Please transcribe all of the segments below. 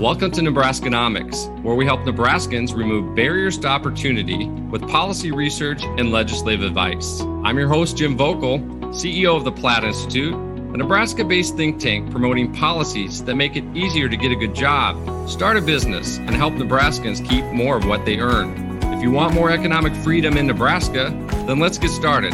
Welcome to Nebraskanomics, where we help Nebraskans remove barriers to opportunity with policy research and legislative advice. I'm your host, Jim Vokal, CEO of the Platte Institute, a Nebraska based think tank promoting policies that make it easier to get a good job, start a business, and help Nebraskans keep more of what they earn. If you want more economic freedom in Nebraska, then let's get started.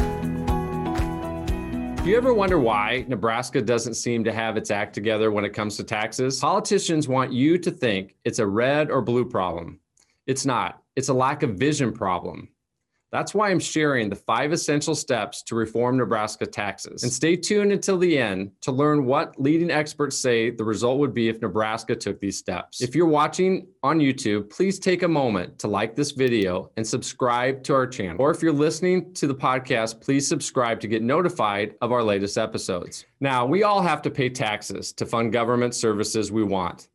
Do you ever wonder why Nebraska doesn't seem to have its act together when it comes to taxes? Politicians want you to think it's a red or blue problem. It's not, it's a lack of vision problem. That's why I'm sharing the five essential steps to reform Nebraska taxes. And stay tuned until the end to learn what leading experts say the result would be if Nebraska took these steps. If you're watching on YouTube, please take a moment to like this video and subscribe to our channel. Or if you're listening to the podcast, please subscribe to get notified of our latest episodes. Now, we all have to pay taxes to fund government services we want.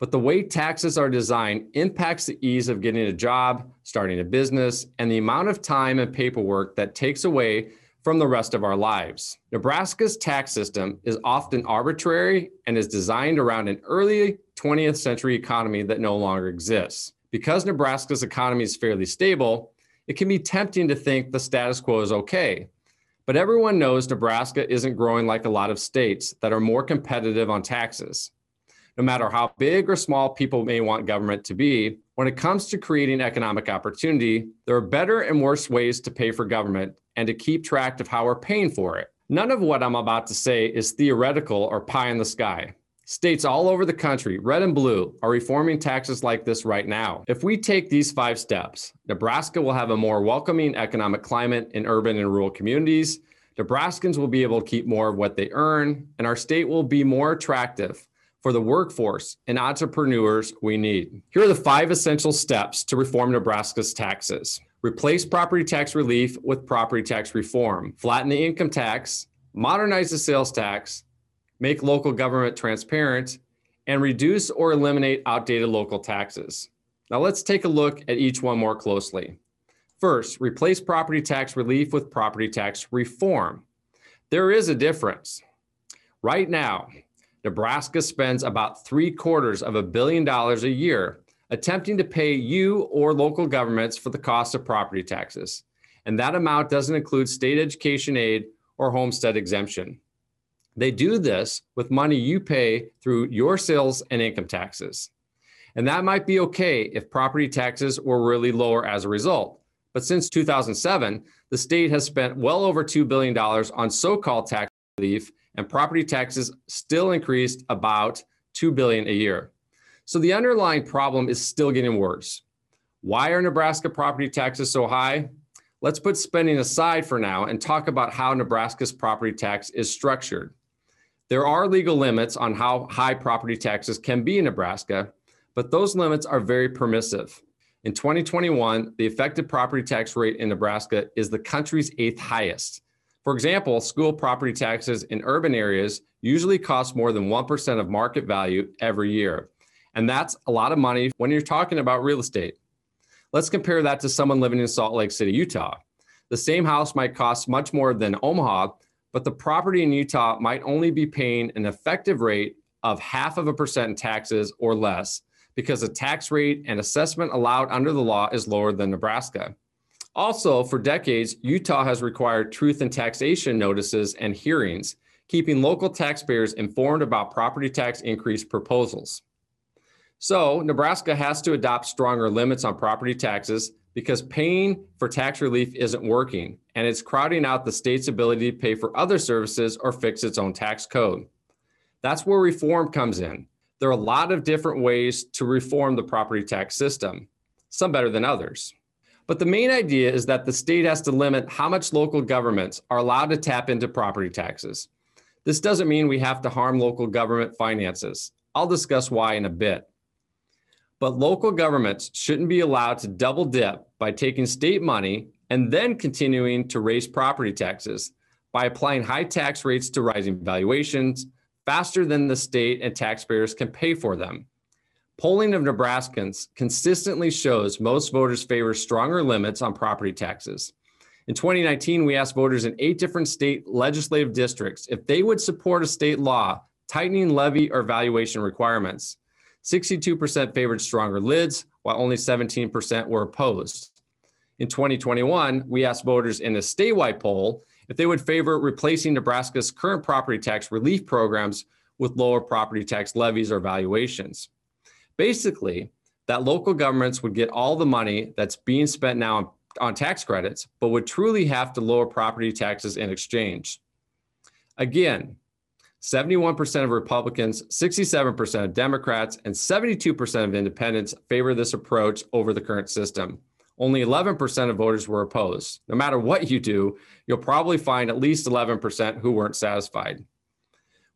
But the way taxes are designed impacts the ease of getting a job, starting a business, and the amount of time and paperwork that takes away from the rest of our lives. Nebraska's tax system is often arbitrary and is designed around an early 20th century economy that no longer exists. Because Nebraska's economy is fairly stable, it can be tempting to think the status quo is okay. But everyone knows Nebraska isn't growing like a lot of states that are more competitive on taxes no matter how big or small people may want government to be, when it comes to creating economic opportunity, there are better and worse ways to pay for government and to keep track of how we're paying for it. None of what I'm about to say is theoretical or pie in the sky. States all over the country, red and blue, are reforming taxes like this right now. If we take these five steps, Nebraska will have a more welcoming economic climate in urban and rural communities. Nebraskans will be able to keep more of what they earn, and our state will be more attractive for the workforce and entrepreneurs we need. Here are the five essential steps to reform Nebraska's taxes. Replace property tax relief with property tax reform, flatten the income tax, modernize the sales tax, make local government transparent, and reduce or eliminate outdated local taxes. Now let's take a look at each one more closely. First, replace property tax relief with property tax reform. There is a difference. Right now, Nebraska spends about three quarters of a billion dollars a year attempting to pay you or local governments for the cost of property taxes. And that amount doesn't include state education aid or homestead exemption. They do this with money you pay through your sales and income taxes. And that might be okay if property taxes were really lower as a result. But since 2007, the state has spent well over $2 billion on so called tax relief and property taxes still increased about 2 billion a year. So the underlying problem is still getting worse. Why are Nebraska property taxes so high? Let's put spending aside for now and talk about how Nebraska's property tax is structured. There are legal limits on how high property taxes can be in Nebraska, but those limits are very permissive. In 2021, the effective property tax rate in Nebraska is the country's eighth highest. For example, school property taxes in urban areas usually cost more than 1% of market value every year. And that's a lot of money when you're talking about real estate. Let's compare that to someone living in Salt Lake City, Utah. The same house might cost much more than Omaha, but the property in Utah might only be paying an effective rate of half of a percent in taxes or less because the tax rate and assessment allowed under the law is lower than Nebraska. Also, for decades, Utah has required truth and taxation notices and hearings, keeping local taxpayers informed about property tax increase proposals. So, Nebraska has to adopt stronger limits on property taxes because paying for tax relief isn't working and it's crowding out the state's ability to pay for other services or fix its own tax code. That's where reform comes in. There are a lot of different ways to reform the property tax system, some better than others. But the main idea is that the state has to limit how much local governments are allowed to tap into property taxes. This doesn't mean we have to harm local government finances. I'll discuss why in a bit. But local governments shouldn't be allowed to double dip by taking state money and then continuing to raise property taxes by applying high tax rates to rising valuations faster than the state and taxpayers can pay for them. Polling of Nebraskans consistently shows most voters favor stronger limits on property taxes. In 2019, we asked voters in eight different state legislative districts if they would support a state law tightening levy or valuation requirements. 62% favored stronger lids, while only 17% were opposed. In 2021, we asked voters in a statewide poll if they would favor replacing Nebraska's current property tax relief programs with lower property tax levies or valuations. Basically, that local governments would get all the money that's being spent now on, on tax credits, but would truly have to lower property taxes in exchange. Again, 71% of Republicans, 67% of Democrats, and 72% of independents favor this approach over the current system. Only 11% of voters were opposed. No matter what you do, you'll probably find at least 11% who weren't satisfied.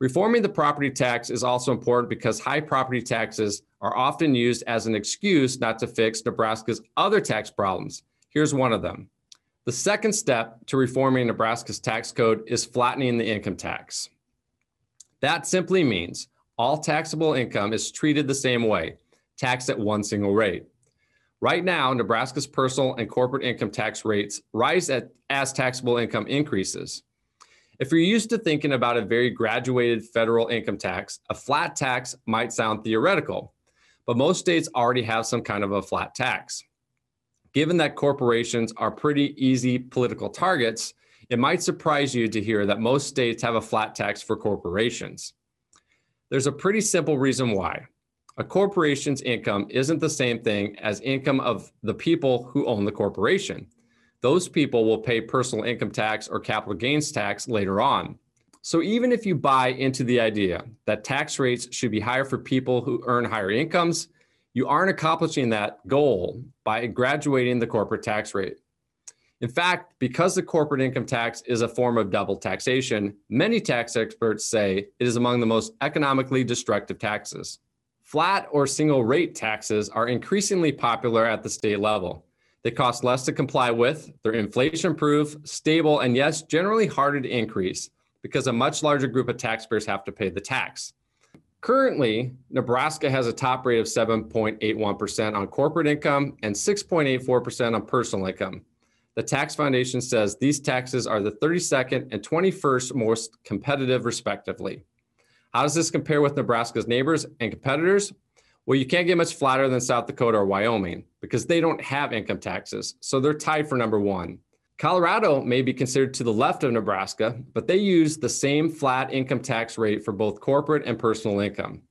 Reforming the property tax is also important because high property taxes are often used as an excuse not to fix Nebraska's other tax problems. Here's one of them. The second step to reforming Nebraska's tax code is flattening the income tax. That simply means all taxable income is treated the same way, taxed at one single rate. Right now, Nebraska's personal and corporate income tax rates rise at, as taxable income increases. If you're used to thinking about a very graduated federal income tax, a flat tax might sound theoretical, but most states already have some kind of a flat tax. Given that corporations are pretty easy political targets, it might surprise you to hear that most states have a flat tax for corporations. There's a pretty simple reason why. A corporation's income isn't the same thing as income of the people who own the corporation those people will pay personal income tax or capital gains tax later on. So even if you buy into the idea that tax rates should be higher for people who earn higher incomes, you aren't accomplishing that goal by graduating the corporate tax rate. In fact, because the corporate income tax is a form of double taxation, many tax experts say it is among the most economically destructive taxes. Flat or single rate taxes are increasingly popular at the state level. They cost less to comply with, they're inflation proof, stable, and yes, generally harder to increase because a much larger group of taxpayers have to pay the tax. Currently, Nebraska has a top rate of 7.81% on corporate income and 6.84% on personal income. The Tax Foundation says these taxes are the 32nd and 21st most competitive, respectively. How does this compare with Nebraska's neighbors and competitors? Well, you can't get much flatter than South Dakota or Wyoming because they don't have income taxes. So they're tied for number one. Colorado may be considered to the left of Nebraska, but they use the same flat income tax rate for both corporate and personal income.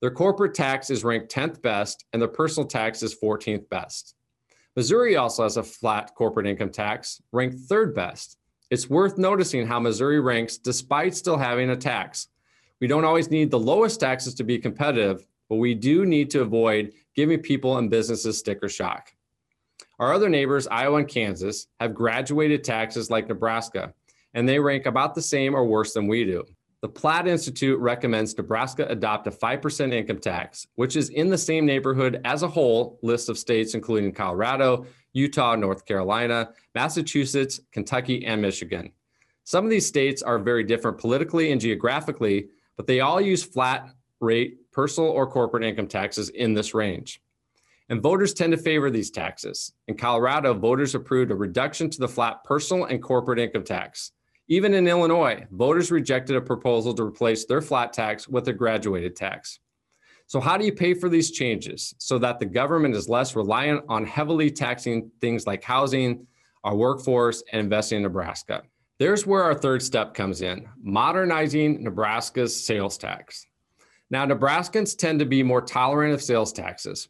Their corporate tax is ranked 10th best, and their personal tax is 14th best. Missouri also has a flat corporate income tax, ranked third best. It's worth noticing how Missouri ranks despite still having a tax. We don't always need the lowest taxes to be competitive, but we do need to avoid giving people and businesses sticker shock. Our other neighbors, Iowa and Kansas, have graduated taxes like Nebraska, and they rank about the same or worse than we do. The Platte Institute recommends Nebraska adopt a 5% income tax, which is in the same neighborhood as a whole list of states, including Colorado, Utah, North Carolina, Massachusetts, Kentucky, and Michigan. Some of these states are very different politically and geographically, but they all use flat rate personal or corporate income taxes in this range. And voters tend to favor these taxes. In Colorado, voters approved a reduction to the flat personal and corporate income tax. Even in Illinois, voters rejected a proposal to replace their flat tax with a graduated tax. So, how do you pay for these changes so that the government is less reliant on heavily taxing things like housing, our workforce, and investing in Nebraska? There's where our third step comes in modernizing Nebraska's sales tax. Now, Nebraskans tend to be more tolerant of sales taxes,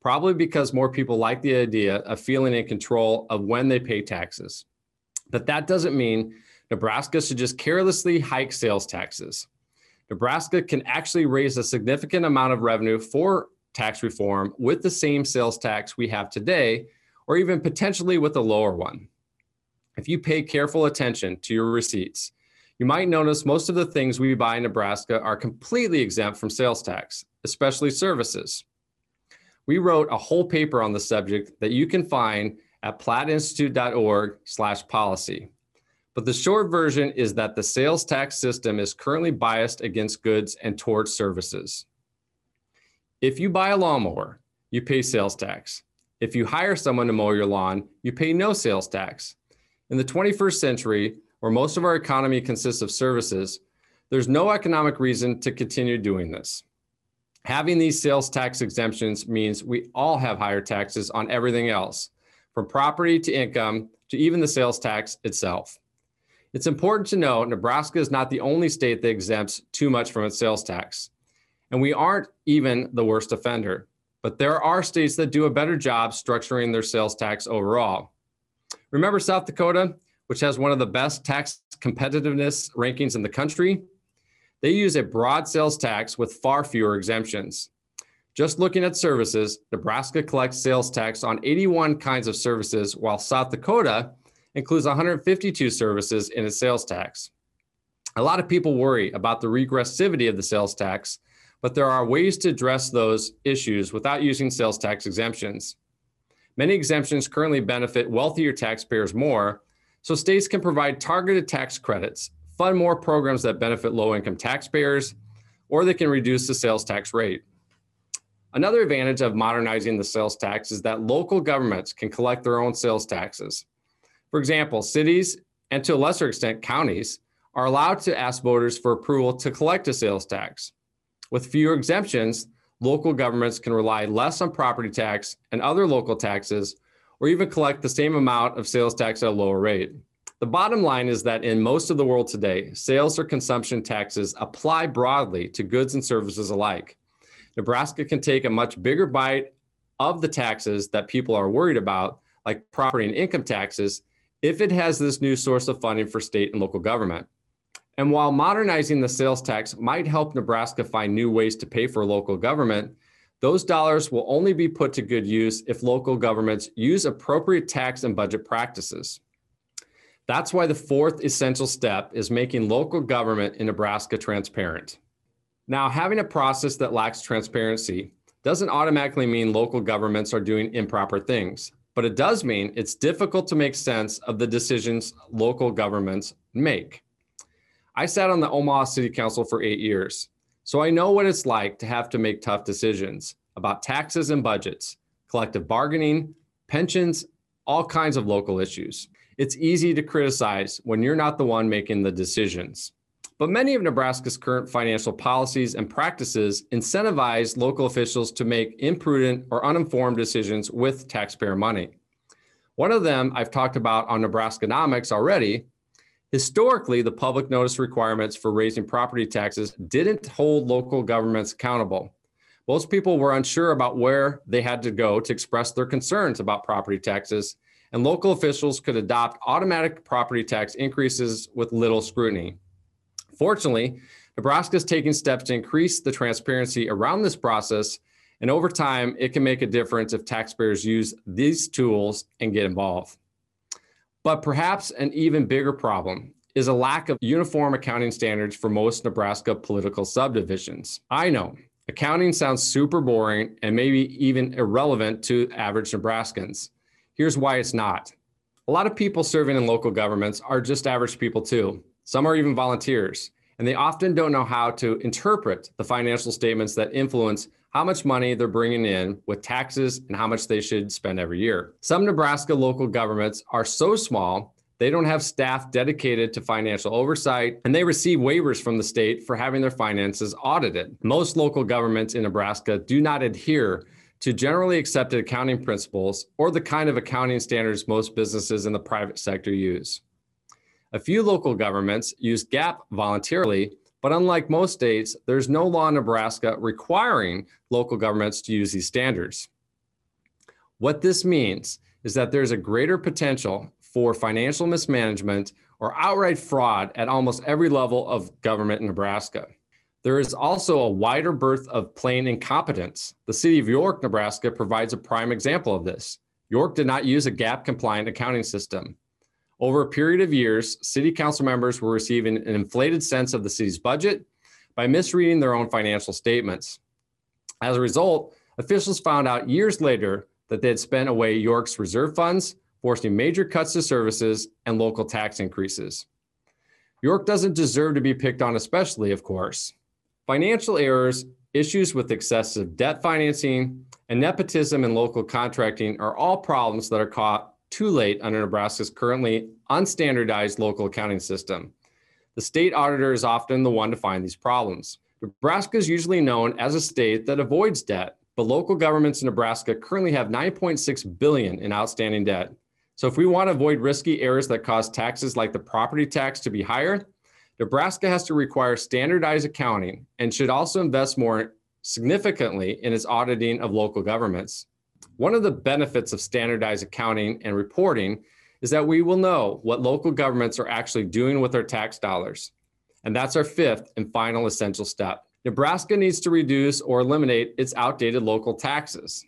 probably because more people like the idea of feeling in control of when they pay taxes. But that doesn't mean Nebraska should just carelessly hike sales taxes. Nebraska can actually raise a significant amount of revenue for tax reform with the same sales tax we have today, or even potentially with a lower one. If you pay careful attention to your receipts, you might notice most of the things we buy in Nebraska are completely exempt from sales tax, especially services. We wrote a whole paper on the subject that you can find at platteinstitute.org slash policy. But the short version is that the sales tax system is currently biased against goods and towards services. If you buy a lawnmower, you pay sales tax. If you hire someone to mow your lawn, you pay no sales tax. In the 21st century, where most of our economy consists of services, there's no economic reason to continue doing this. Having these sales tax exemptions means we all have higher taxes on everything else, from property to income to even the sales tax itself. It's important to know Nebraska is not the only state that exempts too much from its sales tax. And we aren't even the worst offender, but there are states that do a better job structuring their sales tax overall. Remember South Dakota, which has one of the best tax competitiveness rankings in the country? They use a broad sales tax with far fewer exemptions. Just looking at services, Nebraska collects sales tax on 81 kinds of services, while South Dakota includes 152 services in its sales tax. A lot of people worry about the regressivity of the sales tax, but there are ways to address those issues without using sales tax exemptions. Many exemptions currently benefit wealthier taxpayers more, so states can provide targeted tax credits, fund more programs that benefit low income taxpayers, or they can reduce the sales tax rate. Another advantage of modernizing the sales tax is that local governments can collect their own sales taxes. For example, cities and to a lesser extent, counties are allowed to ask voters for approval to collect a sales tax. With fewer exemptions, local governments can rely less on property tax and other local taxes, or even collect the same amount of sales tax at a lower rate. The bottom line is that in most of the world today, sales or consumption taxes apply broadly to goods and services alike. Nebraska can take a much bigger bite of the taxes that people are worried about, like property and income taxes, if it has this new source of funding for state and local government. And while modernizing the sales tax might help Nebraska find new ways to pay for local government, those dollars will only be put to good use if local governments use appropriate tax and budget practices. That's why the fourth essential step is making local government in Nebraska transparent. Now, having a process that lacks transparency doesn't automatically mean local governments are doing improper things but it does mean it's difficult to make sense of the decisions local governments make. I sat on the Omaha City Council for eight years, so I know what it's like to have to make tough decisions about taxes and budgets, collective bargaining, pensions, all kinds of local issues. It's easy to criticize when you're not the one making the decisions. But many of Nebraska's current financial policies and practices incentivize local officials to make imprudent or uninformed decisions with taxpayer money. One of them I've talked about on Nebraskanomics already. Historically, the public notice requirements for raising property taxes didn't hold local governments accountable. Most people were unsure about where they had to go to express their concerns about property taxes, and local officials could adopt automatic property tax increases with little scrutiny. Fortunately, Nebraska is taking steps to increase the transparency around this process. And over time, it can make a difference if taxpayers use these tools and get involved. But perhaps an even bigger problem is a lack of uniform accounting standards for most Nebraska political subdivisions. I know accounting sounds super boring and maybe even irrelevant to average Nebraskans. Here's why it's not. A lot of people serving in local governments are just average people too. Some are even volunteers, and they often don't know how to interpret the financial statements that influence how much money they're bringing in with taxes and how much they should spend every year. Some Nebraska local governments are so small they don't have staff dedicated to financial oversight, and they receive waivers from the state for having their finances audited. Most local governments in Nebraska do not adhere to generally accepted accounting principles or the kind of accounting standards most businesses in the private sector use. A few local governments use GAAP voluntarily, but unlike most states, there's no law in Nebraska requiring local governments to use these standards. What this means is that there's a greater potential for financial mismanagement or outright fraud at almost every level of government in Nebraska. There is also a wider berth of plain incompetence. The city of York, Nebraska provides a prime example of this. York did not use a GAAP compliant accounting system. Over a period of years, city council members were receiving an inflated sense of the city's budget by misreading their own financial statements. As a result, officials found out years later that they had spent away York's reserve funds, forcing major cuts to services and local tax increases. York doesn't deserve to be picked on, especially, of course. Financial errors, issues with excessive debt financing, and nepotism in local contracting are all problems that are caught too late under Nebraska's currently unstandardized local accounting system. The state auditor is often the one to find these problems. Nebraska is usually known as a state that avoids debt, but local governments in Nebraska currently have 9.6 billion in outstanding debt. So if we want to avoid risky errors that cause taxes like the property tax to be higher, Nebraska has to require standardized accounting and should also invest more significantly in its auditing of local governments. One of the benefits of standardized accounting and reporting is that we will know what local governments are actually doing with their tax dollars. And that's our fifth and final essential step. Nebraska needs to reduce or eliminate its outdated local taxes.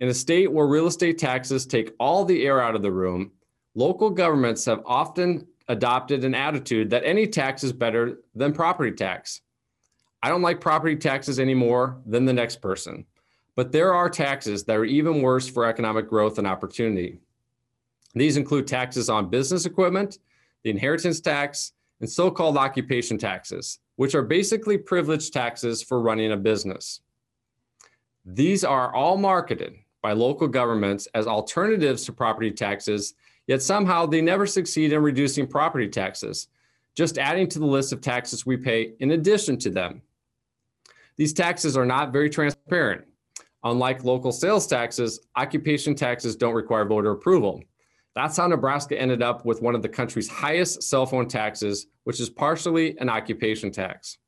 In a state where real estate taxes take all the air out of the room, local governments have often adopted an attitude that any tax is better than property tax. I don't like property taxes any more than the next person, but there are taxes that are even worse for economic growth and opportunity. These include taxes on business equipment, the inheritance tax, and so called occupation taxes, which are basically privileged taxes for running a business. These are all marketed by local governments as alternatives to property taxes, yet somehow they never succeed in reducing property taxes, just adding to the list of taxes we pay in addition to them. These taxes are not very transparent. Unlike local sales taxes, occupation taxes don't require voter approval. That's how Nebraska ended up with one of the country's highest cell phone taxes, which is partially an occupation tax.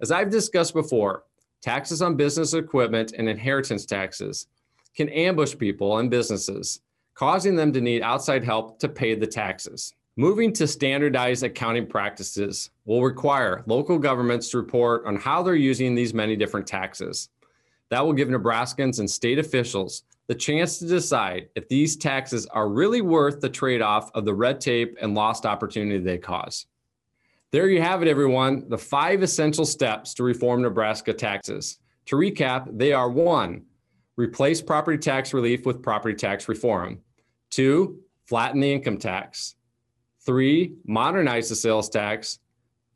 As I've discussed before, taxes on business equipment and inheritance taxes can ambush people and businesses, causing them to need outside help to pay the taxes. Moving to standardized accounting practices will require local governments to report on how they're using these many different taxes. That will give Nebraskans and state officials the chance to decide if these taxes are really worth the trade off of the red tape and lost opportunity they cause. There you have it, everyone. The five essential steps to reform Nebraska taxes. To recap, they are one, replace property tax relief with property tax reform. Two, flatten the income tax. Three, modernize the sales tax.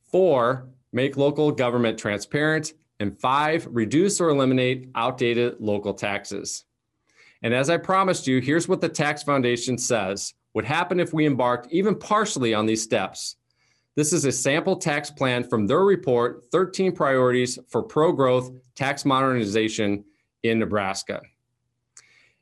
Four, make local government transparent. And five, reduce or eliminate outdated local taxes. And as I promised you, here's what the Tax Foundation says would happen if we embarked even partially on these steps. This is a sample tax plan from their report 13 Priorities for Pro Growth Tax Modernization in Nebraska.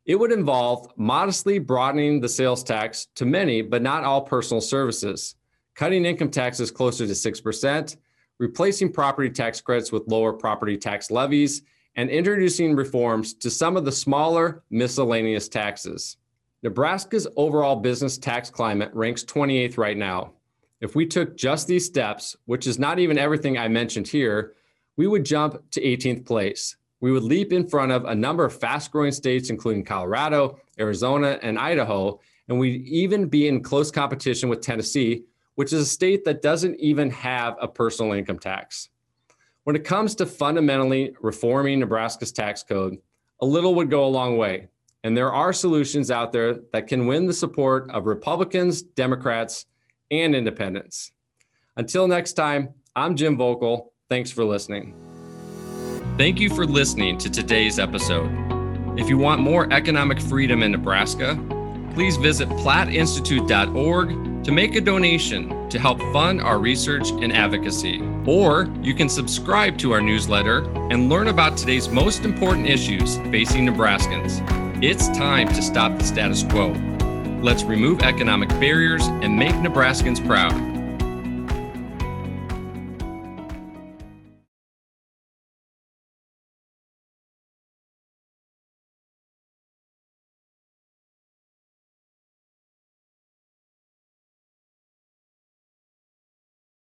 It would involve modestly broadening the sales tax to many, but not all personal services, cutting income taxes closer to 6%, replacing property tax credits with lower property tax levies, and introducing reforms to some of the smaller miscellaneous taxes. Nebraska's overall business tax climate ranks 28th right now. If we took just these steps, which is not even everything I mentioned here, we would jump to 18th place. We would leap in front of a number of fast growing states, including Colorado, Arizona, and Idaho, and we'd even be in close competition with Tennessee, which is a state that doesn't even have a personal income tax. When it comes to fundamentally reforming Nebraska's tax code, a little would go a long way. And there are solutions out there that can win the support of Republicans, Democrats, and independents. Until next time, I'm Jim Vokal. Thanks for listening. Thank you for listening to today's episode. If you want more economic freedom in Nebraska, please visit platteinstitute.org to make a donation to help fund our research and advocacy. Or you can subscribe to our newsletter and learn about today's most important issues facing Nebraskans. It's time to stop the status quo. Let's remove economic barriers and make Nebraskans proud.